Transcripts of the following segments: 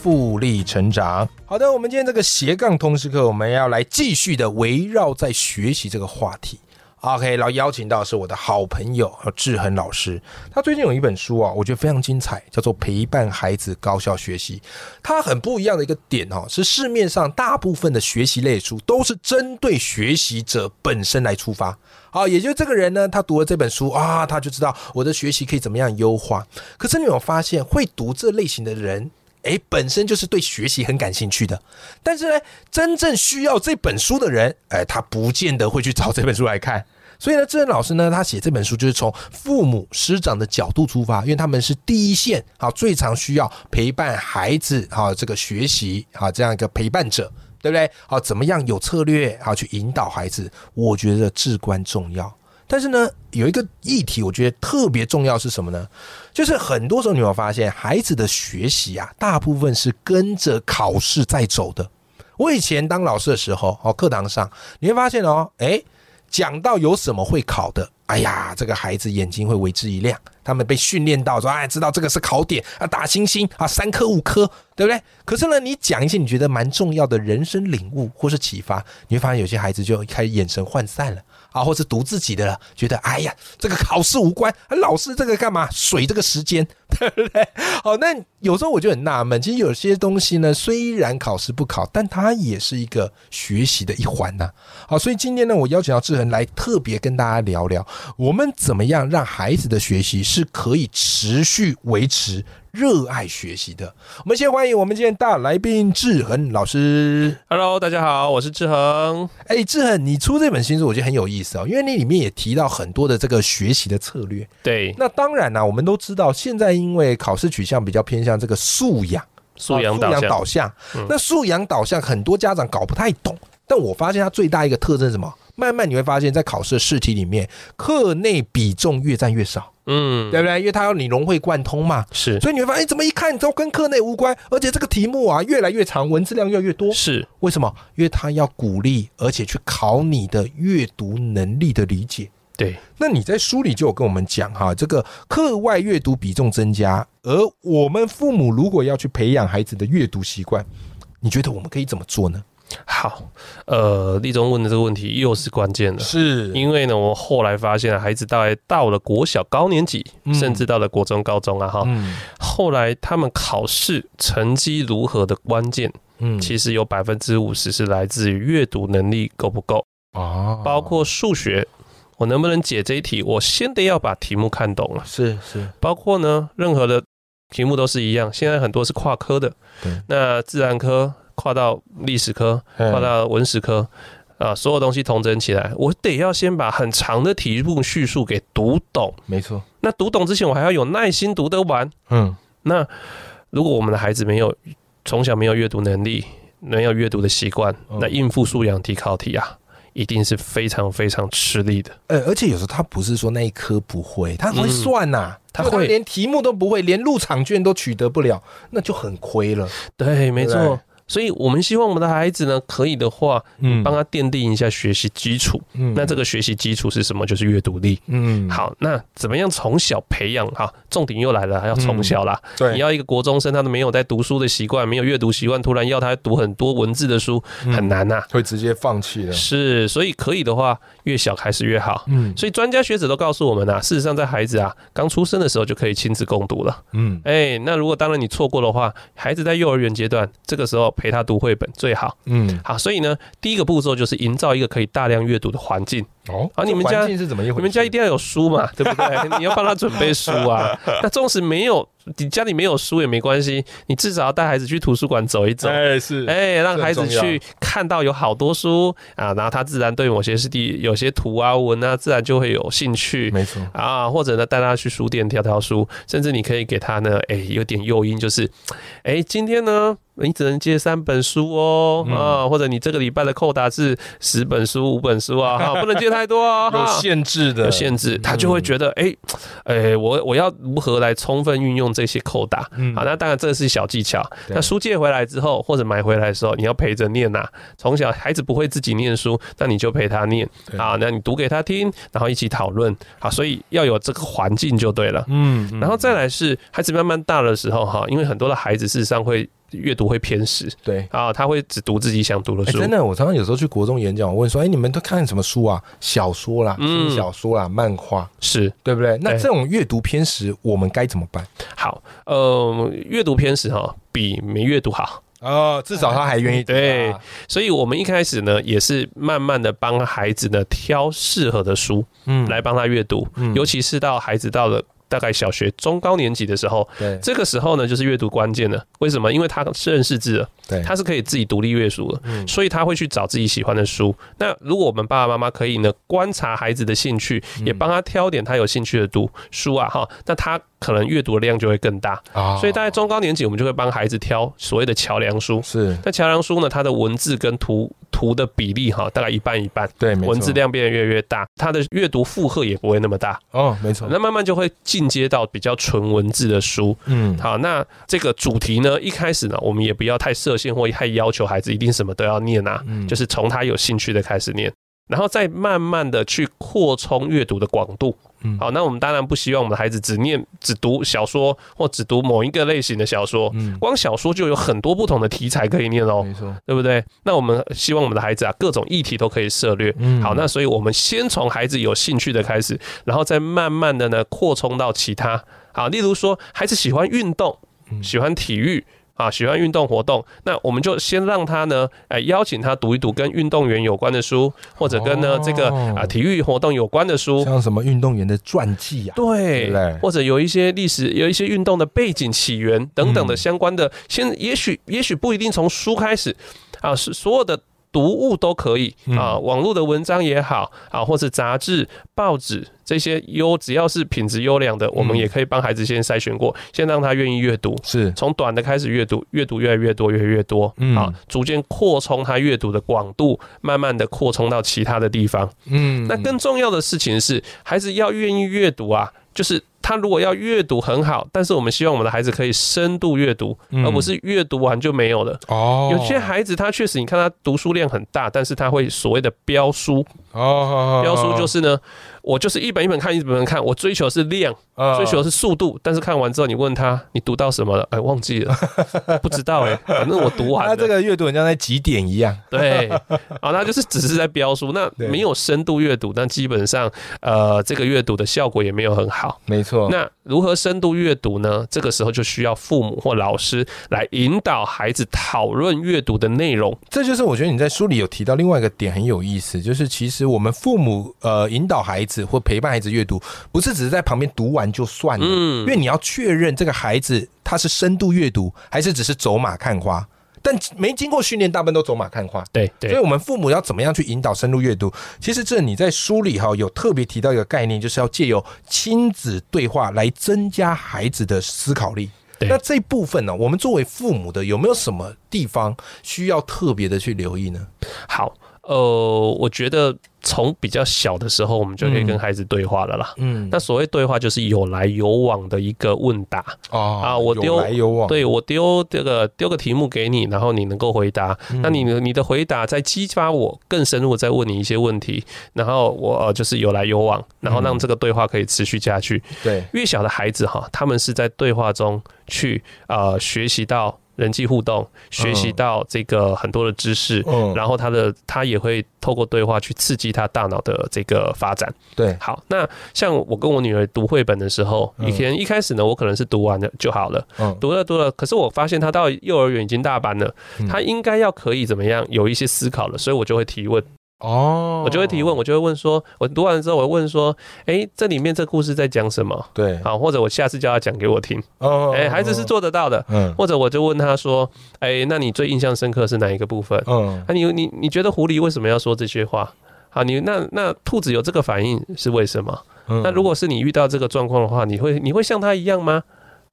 复利成长。好的，我们今天这个斜杠通识课，我们要来继续的围绕在学习这个话题。OK，然后邀请到是我的好朋友志恒老师，他最近有一本书啊，我觉得非常精彩，叫做《陪伴孩子高效学习》。它很不一样的一个点哦，是市面上大部分的学习类书都是针对学习者本身来出发。啊，也就这个人呢，他读了这本书啊，他就知道我的学习可以怎么样优化。可是你有发现，会读这类型的人？哎，本身就是对学习很感兴趣的，但是呢，真正需要这本书的人，哎，他不见得会去找这本书来看。所以呢，志恩老师呢，他写这本书就是从父母师长的角度出发，因为他们是第一线，啊，最常需要陪伴孩子，啊，这个学习，啊，这样一个陪伴者，对不对？好，怎么样有策略，啊去引导孩子，我觉得至关重要。但是呢，有一个议题，我觉得特别重要是什么呢？就是很多时候你会发现，孩子的学习啊，大部分是跟着考试在走的。我以前当老师的时候，哦，课堂上你会发现哦，诶，讲到有什么会考的，哎呀，这个孩子眼睛会为之一亮。他们被训练到说，哎，知道这个是考点啊，打星星啊，三科五科，对不对？可是呢，你讲一些你觉得蛮重要的人生领悟或是启发，你会发现有些孩子就开始眼神涣散了。啊，或是读自己的，觉得哎呀，这个考试无关，老师这个干嘛水这个时间，对不对？好，那有时候我就很纳闷，其实有些东西呢，虽然考试不考，但它也是一个学习的一环呐。好，所以今天呢，我邀请到志恒来特别跟大家聊聊，我们怎么样让孩子的学习是可以持续维持。热爱学习的，我们先欢迎我们今天大来宾志恒老师。Hello，大家好，我是志恒。哎，志恒，你出这本新书，我觉得很有意思哦，因为你里面也提到很多的这个学习的策略。对，那当然呢，我们都知道，现在因为考试取向比较偏向这个素养、素养导向，那素养导向很多家长搞不太懂。但我发现它最大一个特征是什么？慢慢你会发现，在考试的试题里面，课内比重越占越少。嗯，对不对？因为它要你融会贯通嘛，是。所以你会发现，怎么一看都跟课内无关，而且这个题目啊越来越长，文字量越来越多。是，为什么？因为它要鼓励，而且去考你的阅读能力的理解。对。那你在书里就有跟我们讲哈，这个课外阅读比重增加，而我们父母如果要去培养孩子的阅读习惯，你觉得我们可以怎么做呢？好，呃，立中问的这个问题又是关键了，是。因为呢，我后来发现孩子大概到了国小高年级，甚至到了国中、高中啊，哈，后来他们考试成绩如何的关键，嗯，其实有百分之五十是来自于阅读能力够不够啊，包括数学，我能不能解这一题，我先得要把题目看懂了，是是，包括呢，任何的题目都是一样，现在很多是跨科的，对，那自然科。跨到历史科，跨到文史科，啊，所有东西统整起来，我得要先把很长的题目叙述给读懂。没错，那读懂之前，我还要有耐心读得完。嗯，那如果我们的孩子没有从小没有阅读能力，没有阅读的习惯，那应付素养题考题啊，一定是非常非常吃力的。呃，而且有时候他不是说那一科不会，他会算呐，他会连题目都不会，连入场券都取得不了，那就很亏了。对，没错。所以，我们希望我们的孩子呢，可以的话，嗯，帮他奠定一下学习基础。嗯，那这个学习基础是什么？就是阅读力。嗯，好，那怎么样从小培养？哈，重点又来了，还要从小啦。对，你要一个国中生，他都没有在读书的习惯，没有阅读习惯，突然要他读很多文字的书，很难呐，会直接放弃的。是，所以可以的话，越小开始越好。嗯，所以专家学者都告诉我们啊，事实上，在孩子啊刚出生的时候就可以亲自共读了。嗯，哎，那如果当然你错过的话，孩子在幼儿园阶段，这个时候。陪他读绘本最好，嗯，好，所以呢，第一个步骤就是营造一个可以大量阅读的环境，哦，啊，你们家是怎么一回事？你们家一定要有书嘛，对不对？你要帮他准备书啊。那纵使没有，你家里没有书也没关系，你至少要带孩子去图书馆走一走。哎，是，哎，让孩子去看到有好多书啊，然后他自然对某些是地有些图啊文啊，自然就会有兴趣。没错啊，或者呢，带他去书店挑挑书，甚至你可以给他呢，哎，有点诱因，就是，哎，今天呢。你只能借三本书哦，啊，或者你这个礼拜的扣打是十本书、五本书啊，哈，不能借太多啊，有限制的，有限制，他就会觉得，哎，哎，我我要如何来充分运用这些扣打？嗯好，那当然这是小技巧。那书借回来之后，或者买回来的时候，你要陪着念呐。从小孩子不会自己念书，那你就陪他念啊，那你读给他听，然后一起讨论。好，所以要有这个环境就对了。嗯，然后再来是孩子慢慢大的时候，哈，因为很多的孩子事实上会。阅读会偏食，对啊，他会只读自己想读的书。真的，我常常有时候去国中演讲，我问说：“哎，你们都看什么书啊？小说啦，轻小说啦，漫画，是对不对？那这种阅读偏食，我们该怎么办？”好，呃，阅读偏食哈，比没阅读好哦，至少他还愿意 对。所以，我们一开始呢，也是慢慢的帮孩子呢挑适合的书，嗯，来帮他阅读，尤其是到孩子到了。大概小学中高年级的时候，对这个时候呢，就是阅读关键了。为什么？因为他是认识字了，对，他是可以自己独立阅读了，所以他会去找自己喜欢的书。那如果我们爸爸妈妈可以呢，观察孩子的兴趣，也帮他挑点他有兴趣的读书啊，哈，那他。可能阅读的量就会更大啊，所以大概中高年级，我们就会帮孩子挑所谓的桥梁书。是，那桥梁书呢，它的文字跟图图的比例哈，大概一半一半。对，文字量变得越来越大，它的阅读负荷也不会那么大。哦，没错。那慢慢就会进阶到比较纯文字的书。嗯，好，那这个主题呢，一开始呢，我们也不要太设限或太要求孩子一定什么都要念啊，就是从他有兴趣的开始念。然后再慢慢的去扩充阅读的广度，嗯，好，那我们当然不希望我们的孩子只念只读小说或只读某一个类型的小说，嗯，光小说就有很多不同的题材可以念哦，没错，对不对？那我们希望我们的孩子啊，各种议题都可以涉略，嗯，好，那所以我们先从孩子有兴趣的开始，然后再慢慢的呢扩充到其他，好，例如说孩子喜欢运动，喜欢体育。啊，喜欢运动活动，那我们就先让他呢，哎，邀请他读一读跟运动员有关的书，或者跟呢这个啊体育活动有关的书，像什么运动员的传记啊，对，或者有一些历史，有一些运动的背景起源等等的相关的，先也许也许不一定从书开始，啊，是所有的。读物都可以啊，网络的文章也好啊，或是杂志、报纸这些优，只要是品质优良的，我们也可以帮孩子先筛选过，先让他愿意阅读，是。从短的开始阅读，阅读越来越多，越来越多，啊，逐渐扩充他阅读的广度，慢慢的扩充到其他的地方。嗯，那更重要的事情是，孩子要愿意阅读啊，就是。他如果要阅读很好，但是我们希望我们的孩子可以深度阅读，而不是阅读完就没有了。哦，有些孩子他确实，你看他读书量很大，但是他会所谓的标书。哦，标书就是呢。我就是一本一本看，一本一本看。我追求是量，追求是速度。但是看完之后，你问他，你读到什么了？哎，忘记了，不知道哎。反正我读完。他这个阅读很像在几点一样。对，啊，他就是只是在标书，那没有深度阅读，但基本上，呃，这个阅读的效果也没有很好。没错。那如何深度阅读呢？这个时候就需要父母或老师来引导孩子讨论阅读的内容。这就是我觉得你在书里有提到另外一个点很有意思，就是其实我们父母呃引导孩子。或陪伴孩子阅读，不是只是在旁边读完就算了，嗯，因为你要确认这个孩子他是深度阅读，还是只是走马看花。但没经过训练，大部分都走马看花。对，所以我们父母要怎么样去引导深入阅读？其实这你在书里哈有特别提到一个概念，就是要借由亲子对话来增加孩子的思考力。那这部分呢，我们作为父母的有没有什么地方需要特别的去留意呢？好。呃，我觉得从比较小的时候，我们就可以跟孩子对话了啦。嗯，那所谓对话，就是有来有往的一个问答啊。我丢，对我丢这个丢个题目给你，然后你能够回答。那你你的回答在激发我更深入，再问你一些问题，然后我就是有来有往，然后让这个对话可以持续下去。对，越小的孩子哈，他们是在对话中去呃学习到。人际互动，学习到这个很多的知识，然后他的他也会透过对话去刺激他大脑的这个发展。对，好，那像我跟我女儿读绘本的时候，以前一开始呢，我可能是读完了就好了，读了读了，可是我发现他到幼儿园已经大班了，他应该要可以怎么样有一些思考了，所以我就会提问。哦，我就会提问，我就会问说，我读完之后，我问说，哎，这里面这故事在讲什么？对，好，或者我下次叫他讲给我听。哦，哎，孩子是做得到的。嗯，或者我就问他说，哎，那你最印象深刻是哪一个部分？嗯，啊，你你你觉得狐狸为什么要说这些话？好，你那那兔子有这个反应是为什么？那如果是你遇到这个状况的话，你会你会像他一样吗？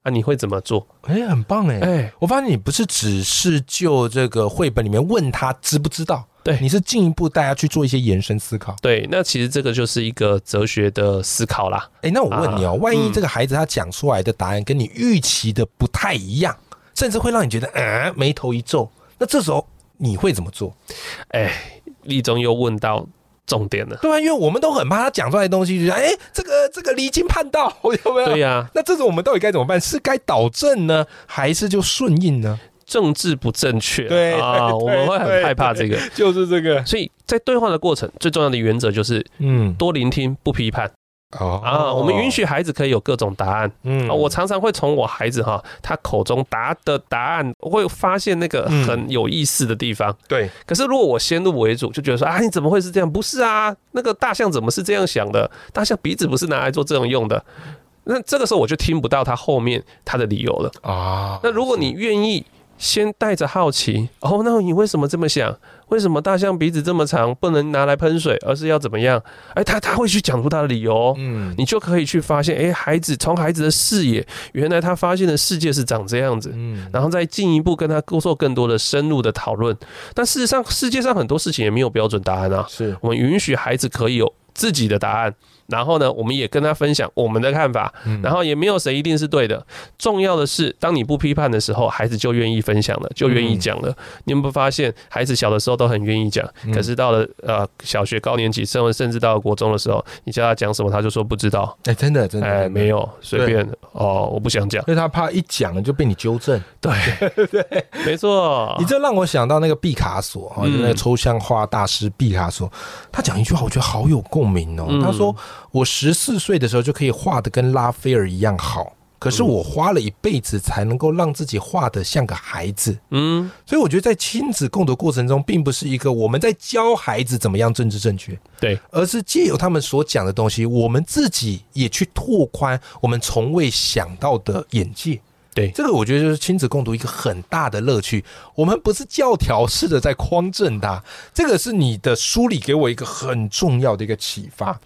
啊，你会怎么做？哎，很棒哎！哎，我发现你不是只是就这个绘本里面问他知不知道，对，你是进一步带他去做一些延伸思考。对，那其实这个就是一个哲学的思考啦。哎，那我问你哦，万一这个孩子他讲出来的答案跟你预期的不太一样，甚至会让你觉得嗯眉头一皱，那这时候你会怎么做？哎，立中又问到。重点了，对啊，因为我们都很怕他讲出来的东西，就讲哎，这个这个离经叛道，有没有？对呀，那这种我们到底该怎么办？是该导正呢，还是就顺应呢？政治不正确，对啊，我们会很害怕这个，就是这个。所以在对话的过程，最重要的原则就是，嗯，多聆听，不批判。哦啊，我们允许孩子可以有各种答案。嗯，我常常会从我孩子哈他口中答的答案，我会发现那个很有意思的地方。对，可是如果我先入为主，就觉得说啊，你怎么会是这样？不是啊，那个大象怎么是这样想的？大象鼻子不是拿来做这种用的。那这个时候我就听不到他后面他的理由了啊。那如果你愿意。先带着好奇哦，那你为什么这么想？为什么大象鼻子这么长，不能拿来喷水，而是要怎么样？哎，他他会去讲出他的理由，嗯，你就可以去发现，哎，孩子从孩子的视野，原来他发现的世界是长这样子，嗯，然后再进一步跟他做更多的深入的讨论。但事实上，世界上很多事情也没有标准答案啊，是我们允许孩子可以有自己的答案。然后呢，我们也跟他分享我们的看法，然后也没有谁一定是对的。重要的是，当你不批判的时候，孩子就愿意分享了，就愿意讲了。你有没有发现，孩子小的时候都很愿意讲，可是到了呃小学高年级，甚至甚至到了国中的时候，你叫他讲什么，他就说不知道。哎，真的真的，哎，没有随便哦，我不想讲，因为他怕一讲了就被你纠正。对 对，没错。你这让我想到那个毕卡索啊，那个抽象画大师毕卡索，他讲一句话，我觉得好有共鸣哦。他说。我十四岁的时候就可以画的跟拉斐尔一样好，可是我花了一辈子才能够让自己画的像个孩子。嗯，所以我觉得在亲子共读过程中，并不是一个我们在教孩子怎么样政治正确，对，而是借由他们所讲的东西，我们自己也去拓宽我们从未想到的眼界。对，这个我觉得就是亲子共读一个很大的乐趣。我们不是教条式的在匡正它，这个是你的书里给我一个很重要的一个启发。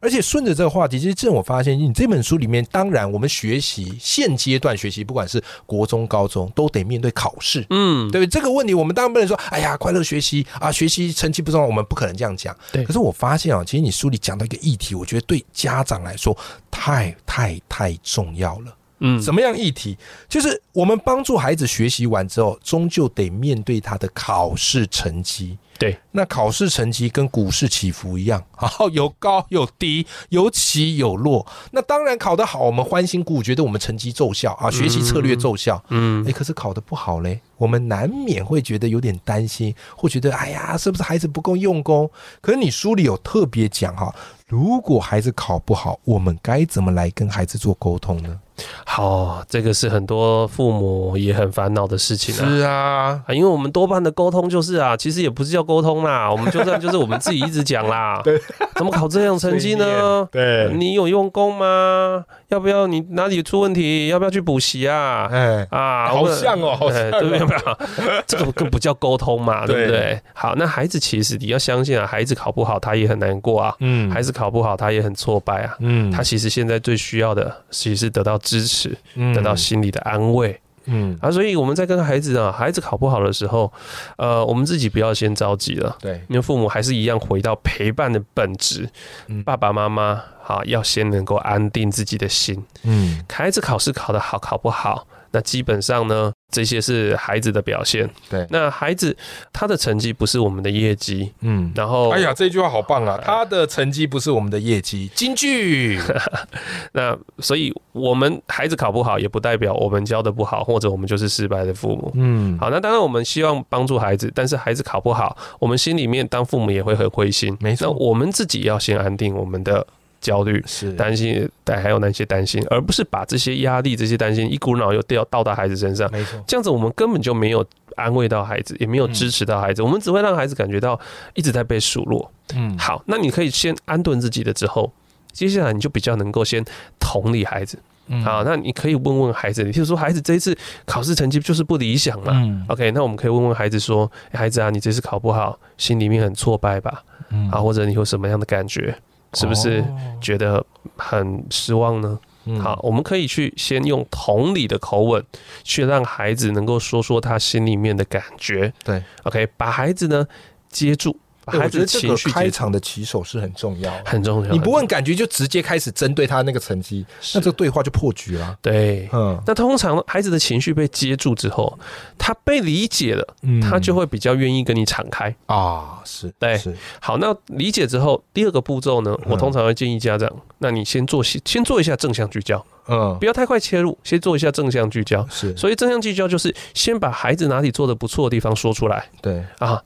而且顺着这个话题，其实正我发现，你这本书里面，当然我们学习现阶段学习，不管是国中、高中，都得面对考试，嗯，对这个问题，我们当然不能说，哎呀，快乐学习啊，学习成绩不重要，我们不可能这样讲。对，可是我发现啊，其实你书里讲到一个议题，我觉得对家长来说太太太重要了。嗯，什么样议题？就是我们帮助孩子学习完之后，终究得面对他的考试成绩。对，那考试成绩跟股市起伏一样，好有高有低，有起有落。那当然考得好，我们欢欣鼓舞，觉得我们成绩奏效啊，学习策略奏效。嗯，哎，可是考得不好嘞，我们难免会觉得有点担心，会觉得哎呀，是不是孩子不够用功？可是你书里有特别讲哈，如果孩子考不好，我们该怎么来跟孩子做沟通呢？好，这个是很多父母也很烦恼的事情啊。是啊，因为我们多半的沟通就是啊，其实也不是叫沟通啦，我们就算就是我们自己一直讲啦。对，怎么考这样成绩呢？对，你有用功吗？要不要你哪里出问题？要不要去补习啊？哎啊，好像哦，好像对不对？这个更不叫沟通嘛，对不对？好，那孩子其实你要相信啊，孩子考不好他也很难过啊，嗯，孩子考不好他也很挫败啊，嗯，他其实现在最需要的其实是得到支持，得到心理的安慰。嗯啊，所以我们在跟孩子啊，孩子考不好的时候，呃，我们自己不要先着急了。对，因为父母还是一样回到陪伴的本质。嗯，爸爸妈妈好，要先能够安定自己的心。嗯，孩子考试考得好，考不好。那基本上呢，这些是孩子的表现。对，那孩子他的成绩不是我们的业绩。嗯，然后，哎呀，这句话好棒啊！他的成绩不是我们的业绩，金句。那所以，我们孩子考不好，也不代表我们教的不好，或者我们就是失败的父母。嗯，好，那当然我们希望帮助孩子，但是孩子考不好，我们心里面当父母也会很灰心。没错，我们自己要先安定我们的。焦虑，是担心，但，还有那些担心，而不是把这些压力、这些担心一股脑又掉倒到孩子身上。没错，这样子我们根本就没有安慰到孩子，也没有支持到孩子，我们只会让孩子感觉到一直在被数落。嗯，好，那你可以先安顿自己的之后，接下来你就比较能够先同理孩子。好，那你可以问问孩子，你譬如说孩子这一次考试成绩就是不理想嘛嗯？OK，那我们可以问问孩子说：“孩子啊，你这次考不好，心里面很挫败吧？啊，或者你有什么样的感觉？是不是觉得很失望呢？”好，我们可以去先用同理的口吻，去让孩子能够说说他心里面的感觉。对，OK，把孩子呢接住。孩子情绪开场的起手是很重要，很重要。你不问感觉就直接开始针对他那个成绩，那这个对话就破局了。对，嗯。那通常孩子的情绪被接住之后，他被理解了，他就会比较愿意跟你敞开啊。是，对，是。好，那理解之后，第二个步骤呢，我通常会建议家长，那你先做先做一下正向聚焦，嗯，不要太快切入，先做一下正向聚焦。是，所以正向聚焦就是先把孩子哪里做的不错的地方说出来。对，啊。哎，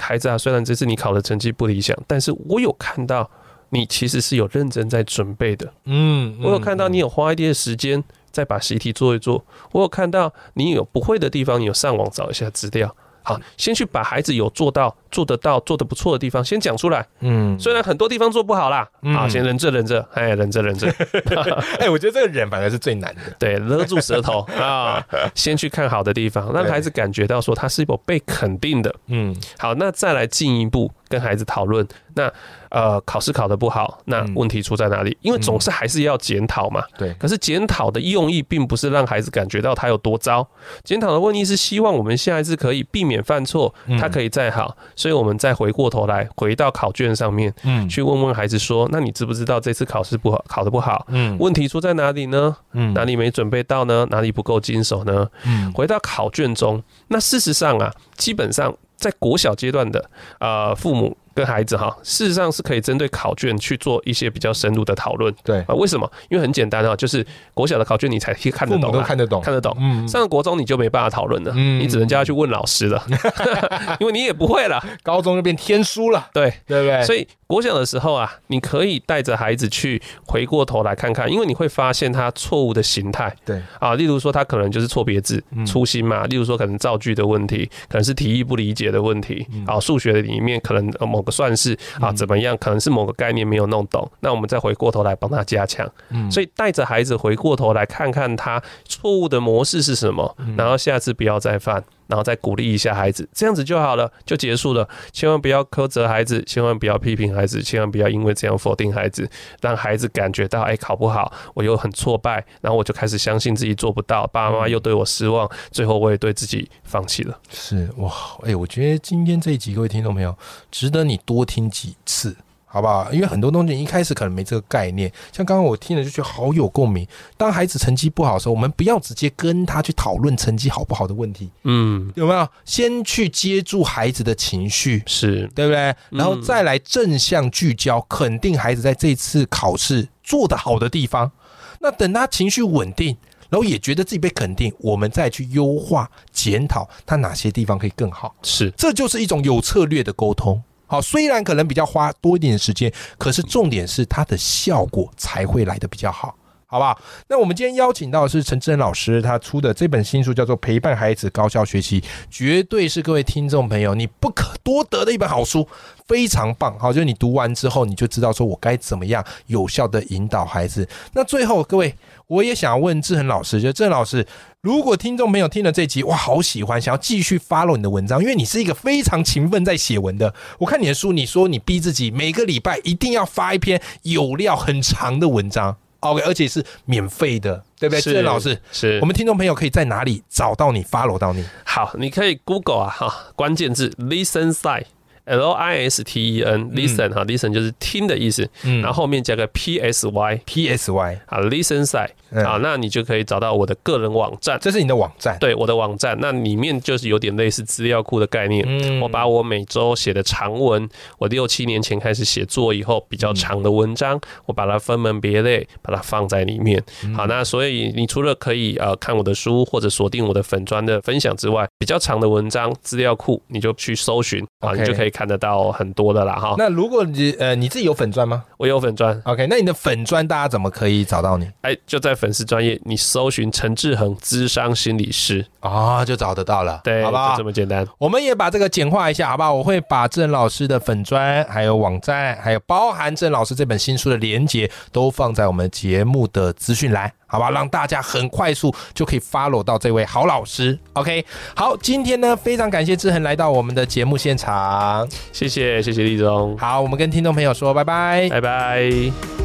孩子啊，虽然这次你考的成绩不理想，但是我有看到你其实是有认真在准备的。嗯，我有看到你有花一点时间再把习题做一做，我有看到你有不会的地方，你有上网找一下资料。好，先去把孩子有做到。做得到、做得不错的地方，先讲出来。嗯，虽然很多地方做不好啦，啊，先忍着、忍着，哎，忍着、忍着。哎，我觉得这个忍反而是最难的。对，勒住舌头 啊，先去看好的地方，让孩子感觉到说他是否被肯定的。嗯，好，那再来进一步跟孩子讨论。那呃，考试考得不好，那问题出在哪里？因为总是还是要检讨嘛。对。可是检讨的用意并不是让孩子感觉到他有多糟，检讨的问题是希望我们下一次可以避免犯错，他可以再好。所以，我们再回过头来，回到考卷上面，嗯，去问问孩子说：“那你知不知道这次考试不好，考得不好？嗯，问题出在哪里呢？嗯，哪里没准备到呢？哪里不够精熟呢？嗯，回到考卷中，那事实上啊，基本上在国小阶段的呃父母。”跟孩子哈，事实上是可以针对考卷去做一些比较深入的讨论。对啊，为什么？因为很简单啊，就是国小的考卷你才看得懂，都看得懂，看得懂。嗯，上了国中你就没办法讨论了，嗯，你只能叫他去问老师了，因为你也不会了。高中就变天书了，对对不对？所以国小的时候啊，你可以带着孩子去回过头来看看，因为你会发现他错误的形态。对啊，例如说他可能就是错别字、粗心嘛，例如说可能造句的问题，可能是题意不理解的问题。啊，数学的里面可能某个算式。啊，怎么样？可能是某个概念没有弄懂，那我们再回过头来帮他加强。嗯，所以带着孩子回过头来看看他错误的模式是什么，然后下次不要再犯。然后再鼓励一下孩子，这样子就好了，就结束了。千万不要苛责孩子，千万不要批评孩子，千万不要因为这样否定孩子，让孩子感觉到哎考不好，我又很挫败，然后我就开始相信自己做不到，爸爸妈妈又对我失望，最后我也对自己放弃了。是哇，哎，我觉得今天这一集各位听众朋友，值得你多听几次。好不好？因为很多东西一开始可能没这个概念，像刚刚我听了就觉得好有共鸣。当孩子成绩不好的时候，我们不要直接跟他去讨论成绩好不好的问题，嗯，有没有？先去接住孩子的情绪，是对不对？然后再来正向聚焦，肯定孩子在这次考试做得好的地方。那等他情绪稳定，然后也觉得自己被肯定，我们再去优化检讨他哪些地方可以更好。是，这就是一种有策略的沟通。好，虽然可能比较花多一点时间，可是重点是它的效果才会来的比较好，好不好？那我们今天邀请到的是陈志仁老师，他出的这本新书叫做《陪伴孩子高效学习》，绝对是各位听众朋友你不可多得的一本好书，非常棒。好，就是你读完之后，你就知道说我该怎么样有效的引导孩子。那最后，各位，我也想要问志恒老师，就志恒老师。如果听众朋友听了这集，哇，好喜欢，想要继续 follow 你的文章，因为你是一个非常勤奋在写文的。我看你的书，你说你逼自己每个礼拜一定要发一篇有料、很长的文章，OK，而且是免费的，对不对？郑老师，是我们听众朋友可以在哪里找到你，follow 到你？好，你可以 Google 啊，哈，关键字 Listen Side。L I S T E N listen 哈，listen 就是听的意思，然后后面加个 P S Y P S Y 啊，listen side 啊，那你就可以找到我的个人网站，这是你的网站，对，我的网站，那里面就是有点类似资料库的概念，我把我每周写的长文，我六七年前开始写作以后比较长的文章，我把它分门别类，把它放在里面。好，那所以你除了可以呃看我的书或者锁定我的粉砖的分享之外，比较长的文章资料库你就去搜寻啊，你就可以。看得到很多的啦哈。那如果你呃你自己有粉砖吗？我有粉砖。OK，那你的粉砖大家怎么可以找到你？哎，就在粉丝专业，你搜寻陈志恒资商心理师啊，就找得到了。对，好不好？这么简单。我们也把这个简化一下，好不好？我会把郑老师的粉砖、还有网站、还有包含郑老师这本新书的连接，都放在我们节目的资讯栏。好吧，让大家很快速就可以 follow 到这位好老师。OK，好，今天呢非常感谢志恒来到我们的节目现场，谢谢谢谢立中。好，我们跟听众朋友说拜拜，拜拜。